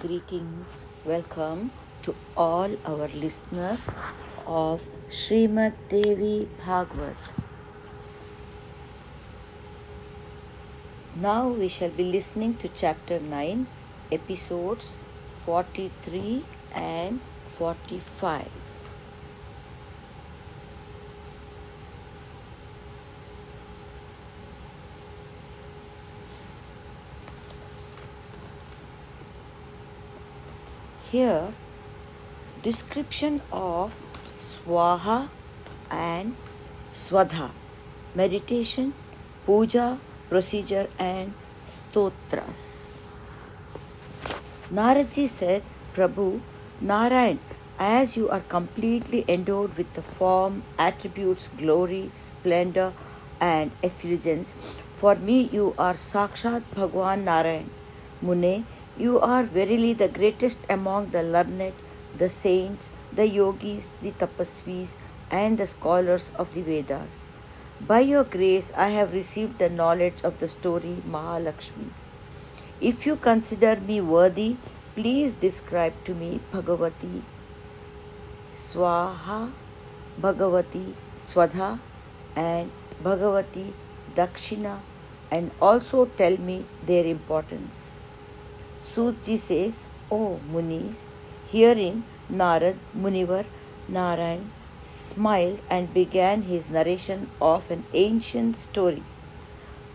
Greetings, welcome to all our listeners of Srimad Devi Bhagavad. Now we shall be listening to chapter 9, episodes 43 and 45. Here, description of Swaha and Swadha, meditation, puja, procedure, and stotras. Naradji said, Prabhu, Narayan, as you are completely endowed with the form, attributes, glory, splendor, and effulgence, for me you are Sakshat Bhagwan Narayan. Mune, you are verily the greatest among the learned, the saints, the yogis, the tapasvis, and the scholars of the Vedas. By your grace, I have received the knowledge of the story Mahalakshmi. If you consider me worthy, please describe to me Bhagavati Swaha, Bhagavati Swadha, and Bhagavati Dakshina, and also tell me their importance. Sutji says, O Munis, hearing Narad Munivar Narayan smiled and began his narration of an ancient story.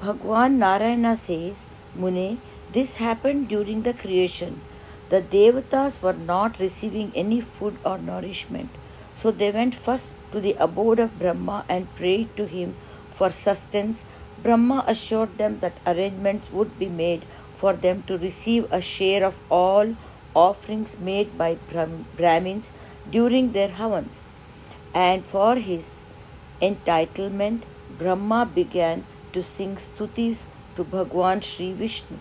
Bhagwan Narayana says, Mune, this happened during the creation. The Devatas were not receiving any food or nourishment, so they went first to the abode of Brahma and prayed to him for sustenance. Brahma assured them that arrangements would be made for them to receive a share of all offerings made by Brahmins during their havans. And for his entitlement, Brahma began to sing stutis to Bhagwan Sri Vishnu.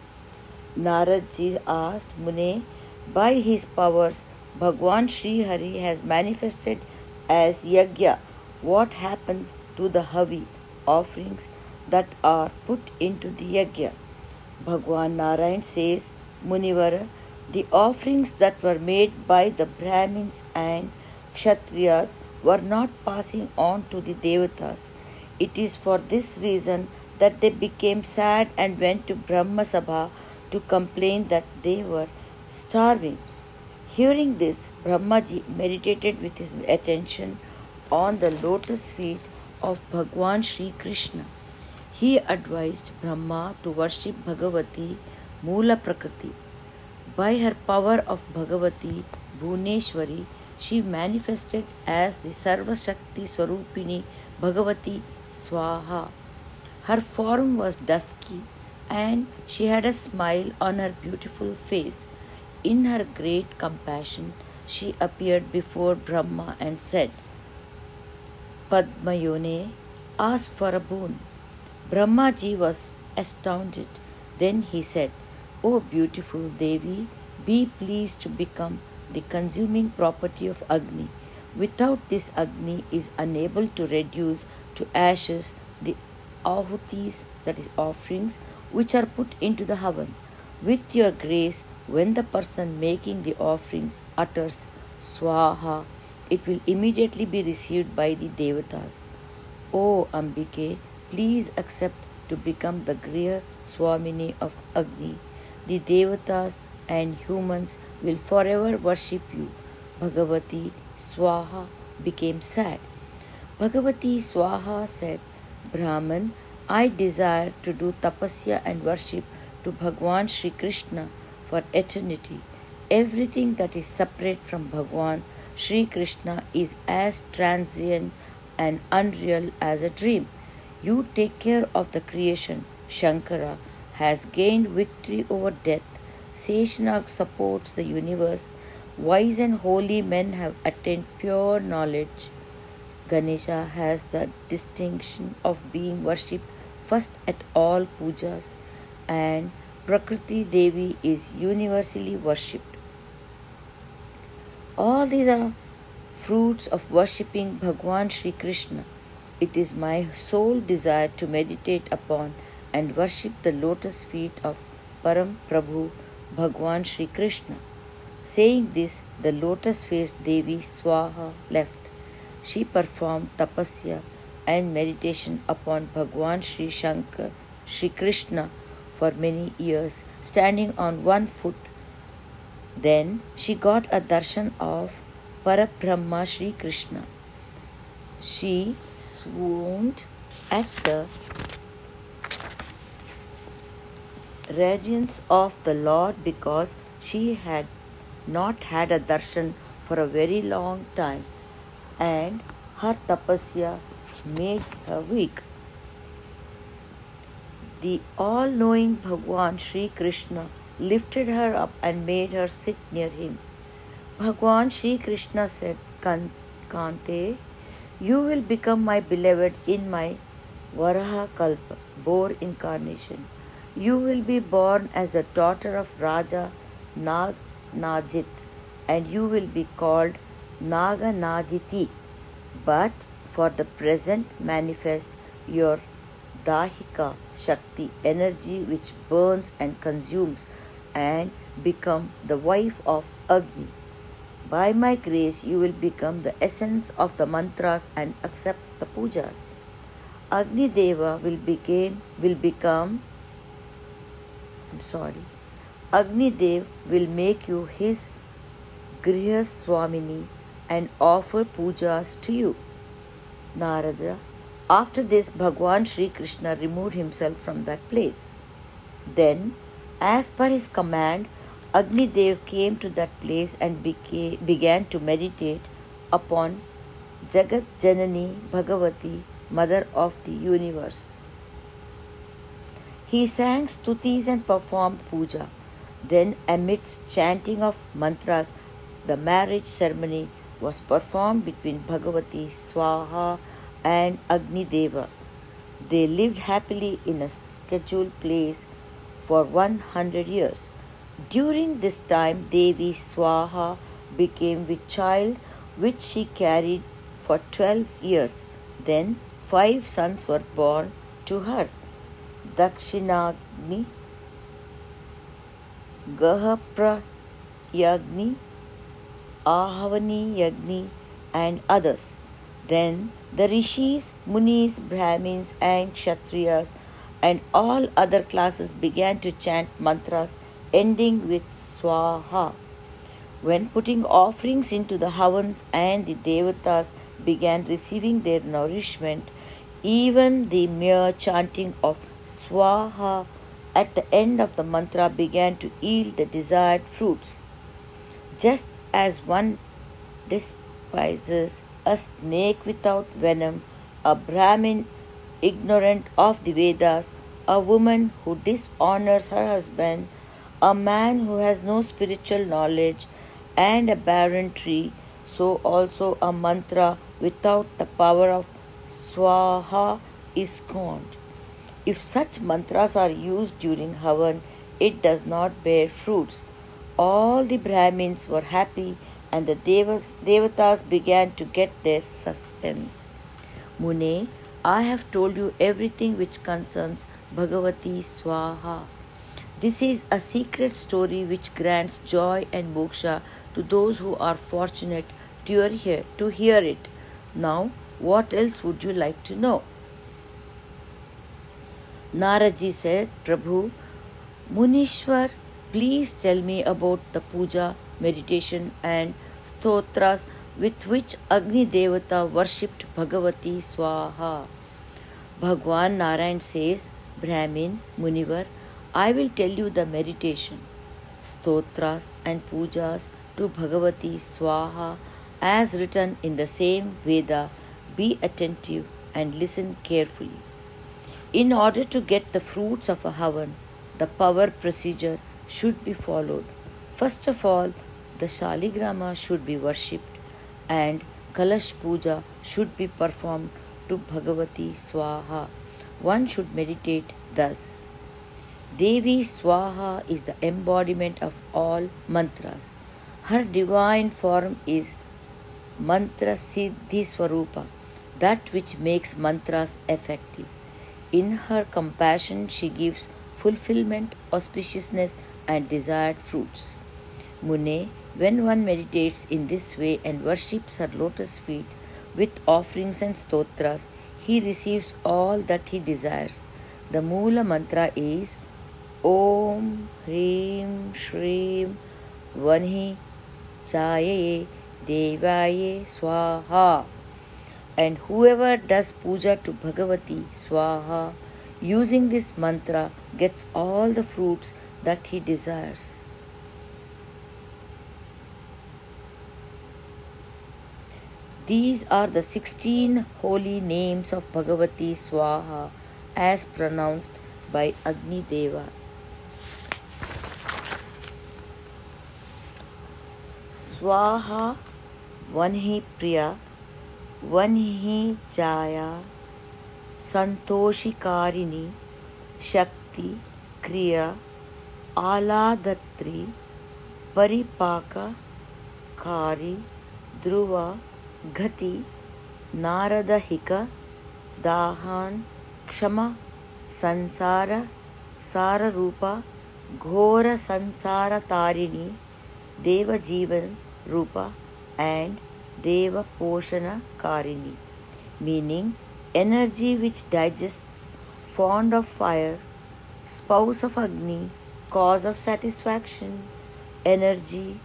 Naradji asked Mune, by his powers, Bhagwan Sri Hari has manifested as Yagya. What happens to the Havi offerings that are put into the Yagya? Bhagwan Narayan says, Munivara, the offerings that were made by the Brahmins and Kshatriyas were not passing on to the Devatas. It is for this reason that they became sad and went to Brahma Sabha to complain that they were starving. Hearing this, Brahmaji meditated with his attention on the lotus feet of Bhagwan Sri Krishna. He advised Brahma to worship Bhagavati Mula Prakriti. By her power of Bhagavati Bhuneshwari, she manifested as the Sarva Shakti Swarupini Bhagavati Swaha. Her form was dusky and she had a smile on her beautiful face. In her great compassion, she appeared before Brahma and said, Padmayone, ask for a boon. Brahmaji was astounded. Then he said, O beautiful Devi, be pleased to become the consuming property of Agni. Without this, Agni is unable to reduce to ashes the ahutis, that is, offerings, which are put into the havan. With your grace, when the person making the offerings utters Swaha, it will immediately be received by the Devatas. O Ambike, please accept to become the Griha Swamini of Agni. The Devatas and humans will forever worship you. Bhagavati Swaha became sad. Bhagavati Swaha said, Brahman, I desire to do tapasya and worship to Bhagwan Sri Krishna for eternity. Everything that is separate from Bhagwan Sri Krishna is as transient and unreal as a dream. You take care of the creation. Shankara has gained victory over death. Seshanag supports the universe. Wise and holy men have attained pure knowledge. Ganesha has the distinction of being worshipped first at all pujas, and Prakriti Devi is universally worshipped. All these are fruits of worshipping Bhagwan Sri Krishna. It is my sole desire to meditate upon and worship the lotus feet of Param Prabhu Bhagwan Sri Krishna. Saying this, the lotus faced Devi Swaha left. She performed tapasya and meditation upon Bhagwan Sri Shankar, Sri Krishna for many years, standing on one foot. Then she got a darshan of Parabrahma Sri Krishna. She swooned at the radiance of the Lord because she had not had a darshan for a very long time and her tapasya made her weak. The all knowing Bhagwan Sri Krishna lifted her up and made her sit near him. Bhagwan Sri Krishna said, Kante, you will become my beloved in my Varaha Kalpa, boar incarnation. You will be born as the daughter of Raja Nag Najit and you will be called Naga Najiti. But for the present, manifest your Dahika Shakti, energy which burns and consumes, and become the wife of Agni. By my grace, you will become the essence of the mantras and accept the pujas. Agni Deva will begin will become I'm sorry. Agni Dev will make you his Griha Swamini and offer pujas to you. Narada. After this, Bhagwan Sri Krishna removed himself from that place. Then, as per his command, Agni Dev came to that place and became, began to meditate upon Jagat Janani Bhagavati, Mother of the Universe. He sang stutis and performed puja. Then, amidst chanting of mantras, the marriage ceremony was performed between Bhagavati Swaha and Agni Deva. They lived happily in a scheduled place for 100 years. During this time, Devi Swaha became with child, which she carried for 12 years. Then, five sons were born to her. Dakshinagni, Gahaprayagni, Ahavani Yagni, and others. Then the rishis, munis, brahmins, and kshatriyas and all other classes began to chant mantras ending with swaha. When putting offerings into the havans and the devatas began receiving their nourishment, even the mere chanting of Swaha at the end of the mantra began to yield the desired fruits. Just as one despises a snake without venom, a Brahmin ignorant of the Vedas, a woman who dishonors her husband, a man who has no spiritual knowledge, and a barren tree, so also a mantra without the power of Swaha is scorned. If such mantras are used during Havan, it does not bear fruits. All the Brahmins were happy and the devas, Devatas began to get their sustenance. Mune, I have told you everything which concerns Bhagavati Swaha. This is a secret story which grants joy and moksha to those who are fortunate to hear, to hear it. Now, what else would you like to know? Naradji said, Prabhu, Munishwar, please tell me about the puja, meditation, and stotras with which Agni Devata worshipped Bhagavati Swaha. Bhagwan Narayan says, Brahmin, Munivar, I will tell you the meditation, stotras, and pujas to Bhagavati Swaha as written in the same Veda. Be attentive and listen carefully. In order to get the fruits of a havan, the power procedure should be followed. First of all, the Shaligrama should be worshipped and Kalash Puja should be performed to Bhagavati Swaha. One should meditate thus. Devi Swaha is the embodiment of all mantras. Her divine form is Mantra Siddhi Swarupa, that which makes mantras effective. In her compassion, she gives fulfillment, auspiciousness, and desired fruits. Mune, when one meditates in this way and worships her lotus feet with offerings and stotras, he receives all that he desires. The Moola mantra is Om Hrim Shrim Vanhi Chaye Devaye Swaha. And whoever does puja to Bhagavati Swaha using this mantra gets all the fruits that he desires. These are the 16 holy names of Bhagavati Swaha as pronounced by Agni Deva. स्वाहा, वन ही प्रिया, वन ही जाया, संतोषिकारिणी, शक्ति, क्रिया, आलादत्री परिपाककारी ध्रुवा गति नारदहिक, दाहान, क्षमा, संसार, साररूप, घोर संसार Tarini देवजीवन Rupa and Deva Poshana Karini, meaning energy which digests, fond of fire, spouse of Agni, cause of satisfaction, energy,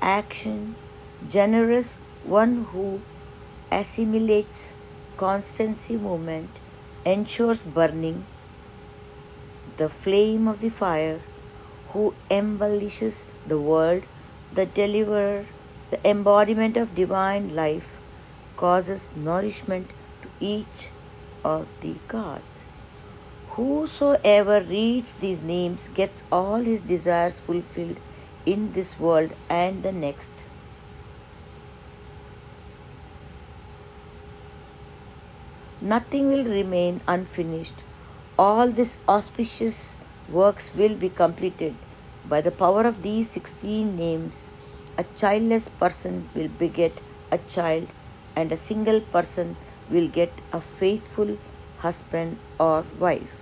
action, generous one who assimilates constancy movement, ensures burning the flame of the fire, who embellishes the world the deliverer, the embodiment of divine life, causes nourishment to each of the gods. Whosoever reads these names gets all his desires fulfilled in this world and the next. Nothing will remain unfinished. All these auspicious works will be completed. By the power of these 16 names, a childless person will beget a child, and a single person will get a faithful husband or wife.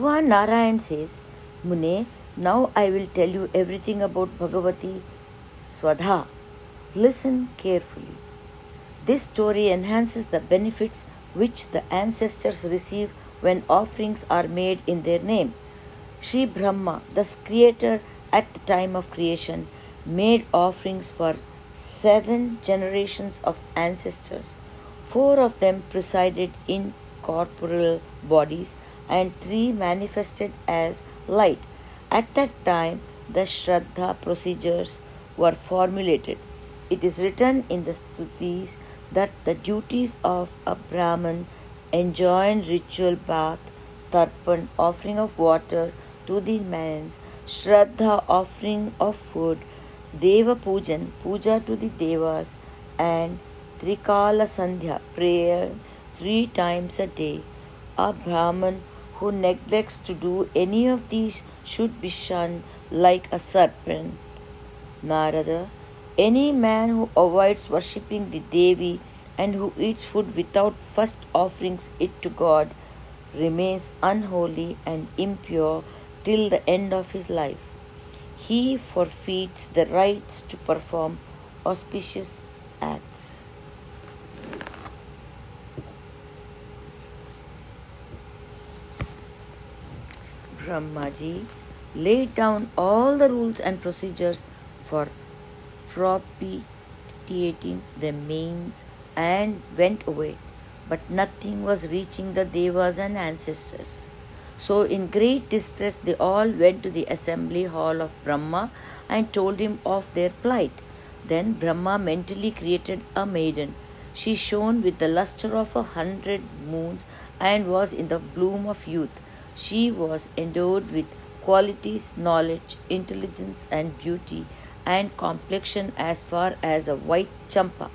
Bhagwan Narayan says, Mune, now I will tell you everything about Bhagavati Swadha. Listen carefully. This story enhances the benefits which the ancestors receive when offerings are made in their name. Sri Brahma, the creator at the time of creation, made offerings for seven generations of ancestors. Four of them presided in corporeal bodies and three manifested as light. At that time, the Shraddha procedures were formulated. It is written in the Stutis that the duties of a Brahman enjoin ritual bath, tarpan, offering of water to the manes, Shraddha, offering of food, Deva Pujan, puja to the Devas, and Trikala Sandhya, prayer three times a day. A Brahman who neglects to do any of these should be shunned like a serpent. Narada, any man who avoids worshipping the Devi and who eats food without first offering it to God remains unholy and impure till the end of his life. He forfeits the rights to perform auspicious acts. Brahmaji laid down all the rules and procedures for propitiating the manes and went away. But nothing was reaching the Devas and ancestors. So, in great distress, they all went to the assembly hall of Brahma and told him of their plight. Then Brahma mentally created a maiden. She shone with the luster of a hundred moons and was in the bloom of youth. She was endowed with qualities, knowledge, intelligence, and beauty, and complexion as far as a white champa.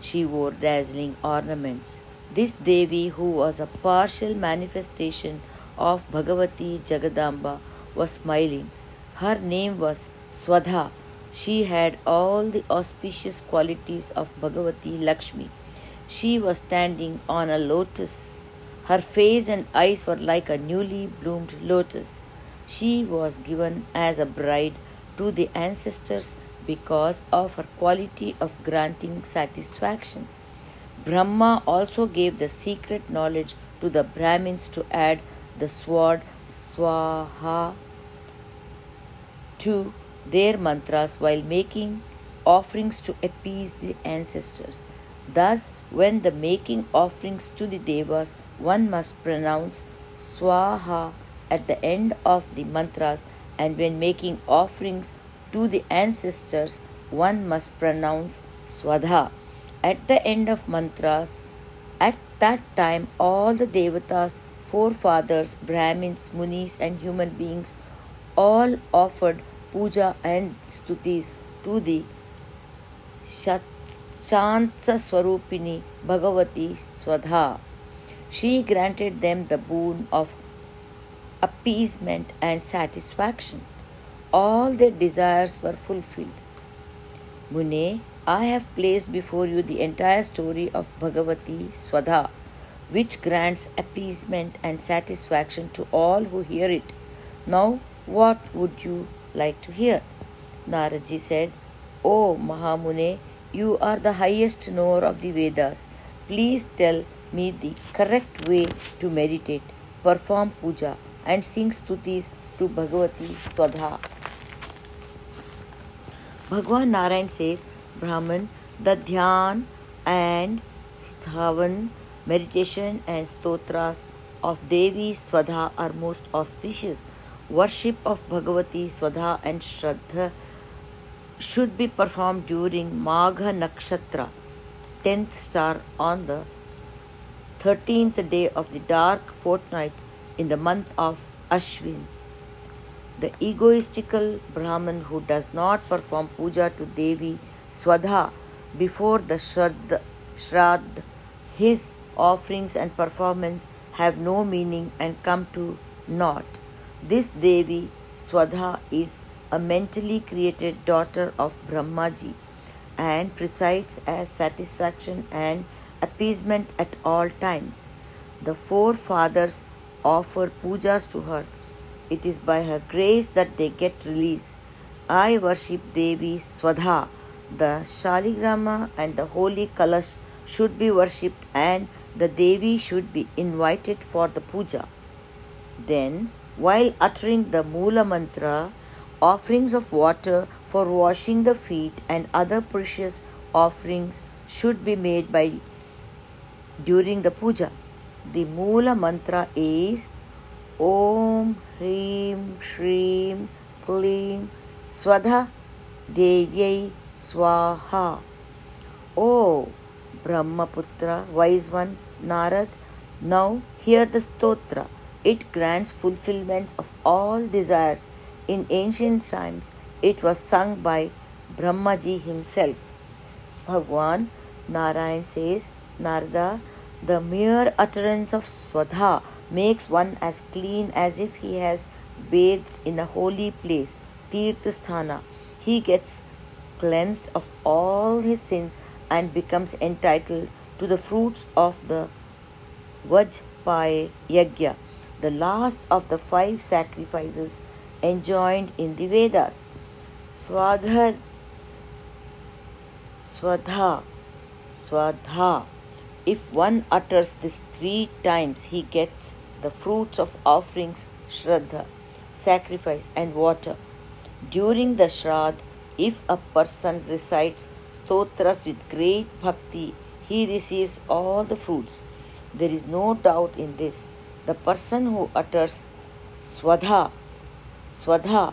She wore dazzling ornaments. This Devi, who was a partial manifestation of Bhagavati Jagadamba, was smiling. Her name was Swadha. She had all the auspicious qualities of Bhagavati Lakshmi. She was standing on a lotus. Her face and eyes were like a newly bloomed lotus. She was given as a bride to the ancestors because of her quality of granting satisfaction. Brahma also gave the secret knowledge to the Brahmins to add the sword Swaha to their mantras while making offerings to appease the ancestors. Thus, when the making offerings to the Devas, one must pronounce Swaha at the end of the mantras, and when making offerings to the ancestors, one must pronounce Swadha. At the end of mantras, at that time, all the devatas, forefathers, Brahmins, Munis, and human beings all offered puja and stutis to the Shantsa Swarupini Bhagavati Swadha. She granted them the boon of appeasement and satisfaction. All their desires were fulfilled. Mune, I have placed before you the entire story of Bhagavati Swadha, which grants appeasement and satisfaction to all who hear it. Now, what would you like to hear? Naradji said, O Mahamune, you are the highest knower of the Vedas. Please tell me the correct way to meditate, perform puja, and sing stutis to Bhagavati Swadha. Bhagwan Narayan says, Brahman, the dhyan and sthavan, meditation and stotras of Devi Swadha are most auspicious. Worship of Bhagavati Swadha and Shraddha should be performed during Magha Nakshatra, 10th star on the 13th day of the dark fortnight in the month of Ashwin. The egoistical Brahman who does not perform puja to Devi Swadha before the Shraddha, his offerings and performance have no meaning and come to naught. This Devi Swadha is a mentally created daughter of Brahmaji and presides as satisfaction and appeasement at all times. The four fathers offer pujas to her. It is by her grace that they get release. I worship Devi Swadha. The Shaligrama and the holy Kalash should be worshipped and the Devi should be invited for the puja. Then, while uttering the Mula mantra, offerings of water for washing the feet and other precious offerings should be made by during the puja. The Mula mantra is Om Hrim Shrim Klim Swadha Devyai Swaha. Oh Brahmaputra, wise one, Narad, now hear the stotra. It grants fulfillments of all desires. In ancient times, it was sung by Brahmaji himself. Bhagwan Narayan says, Narada, the mere utterance of Swadha makes one as clean as if he has bathed in a holy place, Tirthasthana. He gets cleansed of all his sins and becomes entitled to the fruits of the Vajpaya Yagya the last of the five sacrifices enjoined in the Vedas. Swadha, Swadha, Swadha. If one utters this three times, he gets the fruits of offerings, Shraddha, sacrifice, and water. During the Shraddha, if a person recites stotras with great bhakti, he receives all the fruits. There is no doubt in this the person who utters swadha, swadha,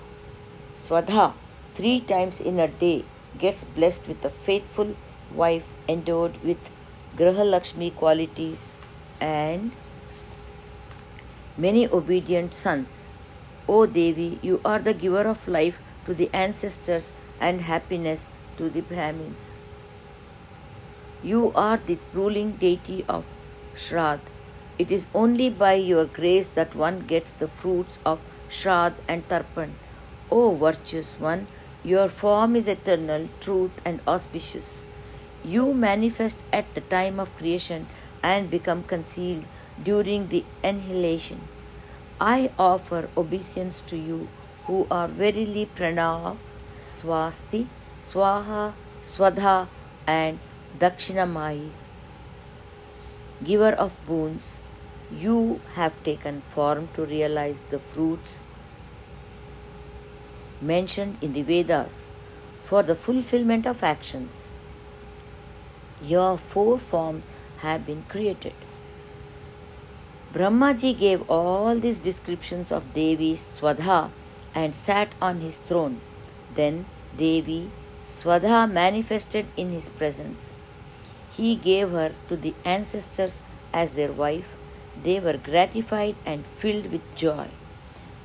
swadha three times in a day gets blessed with a faithful wife endowed with Graha Lakshmi qualities and many obedient sons. O Devi, you are the giver of life to the ancestors and happiness to the Brahmins. You are the ruling deity of Shrad. It is only by your grace that one gets the fruits of Shrad and Tarpan. O virtuous one, your form is eternal, truth, and auspicious. You manifest at the time of creation and become concealed during the annihilation. I offer obeisance to you who are verily Pranav, Swasti, Swaha, Swadha, and Dakshinamai. Giver of boons, you have taken form to realize the fruits mentioned in the Vedas for the fulfillment of actions. Your four forms have been created. Brahmaji gave all these descriptions of Devi Swadha and sat on his throne. Then Devi Swadha manifested in his presence. He gave her to the ancestors as their wife. They were gratified and filled with joy.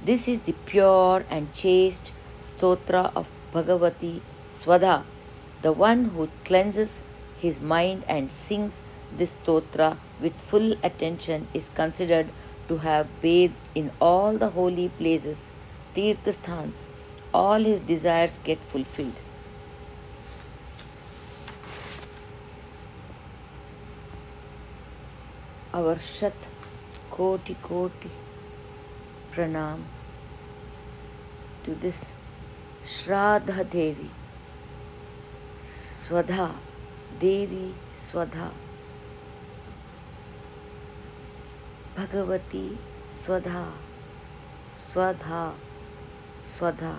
This is the pure and chaste stotra of Bhagavati Swadha, the one who cleanses his mind and sings this stotra with full attention is considered to have bathed in all the holy places, tirthasthans. All his desires get fulfilled. Our Shat Koti Koti Pranam to this Shraddha Devi, Swadha, Devi Swadha, Bhagavati Swadha, Swadha, Swadha,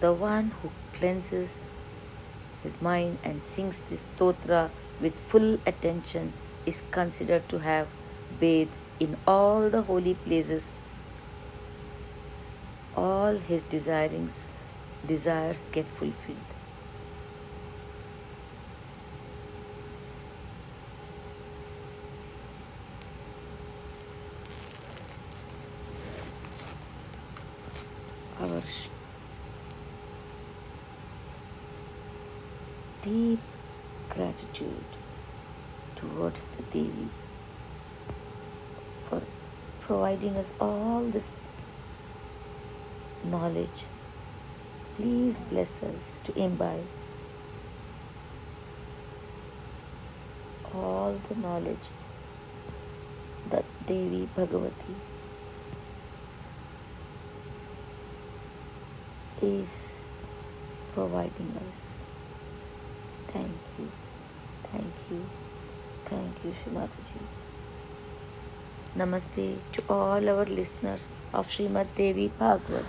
the one who cleanses his mind and sings this stotra with full attention is considered to have bathed in all the holy places. All his desirings desires get fulfilled our deep towards the Devi for providing us all this knowledge. Please bless us to imbibe all the knowledge that Devi Bhagavati is providing us. Thank thank you, thank you, Shrimataji. Namaste to all our listeners of Srimad Devi Bhagavad.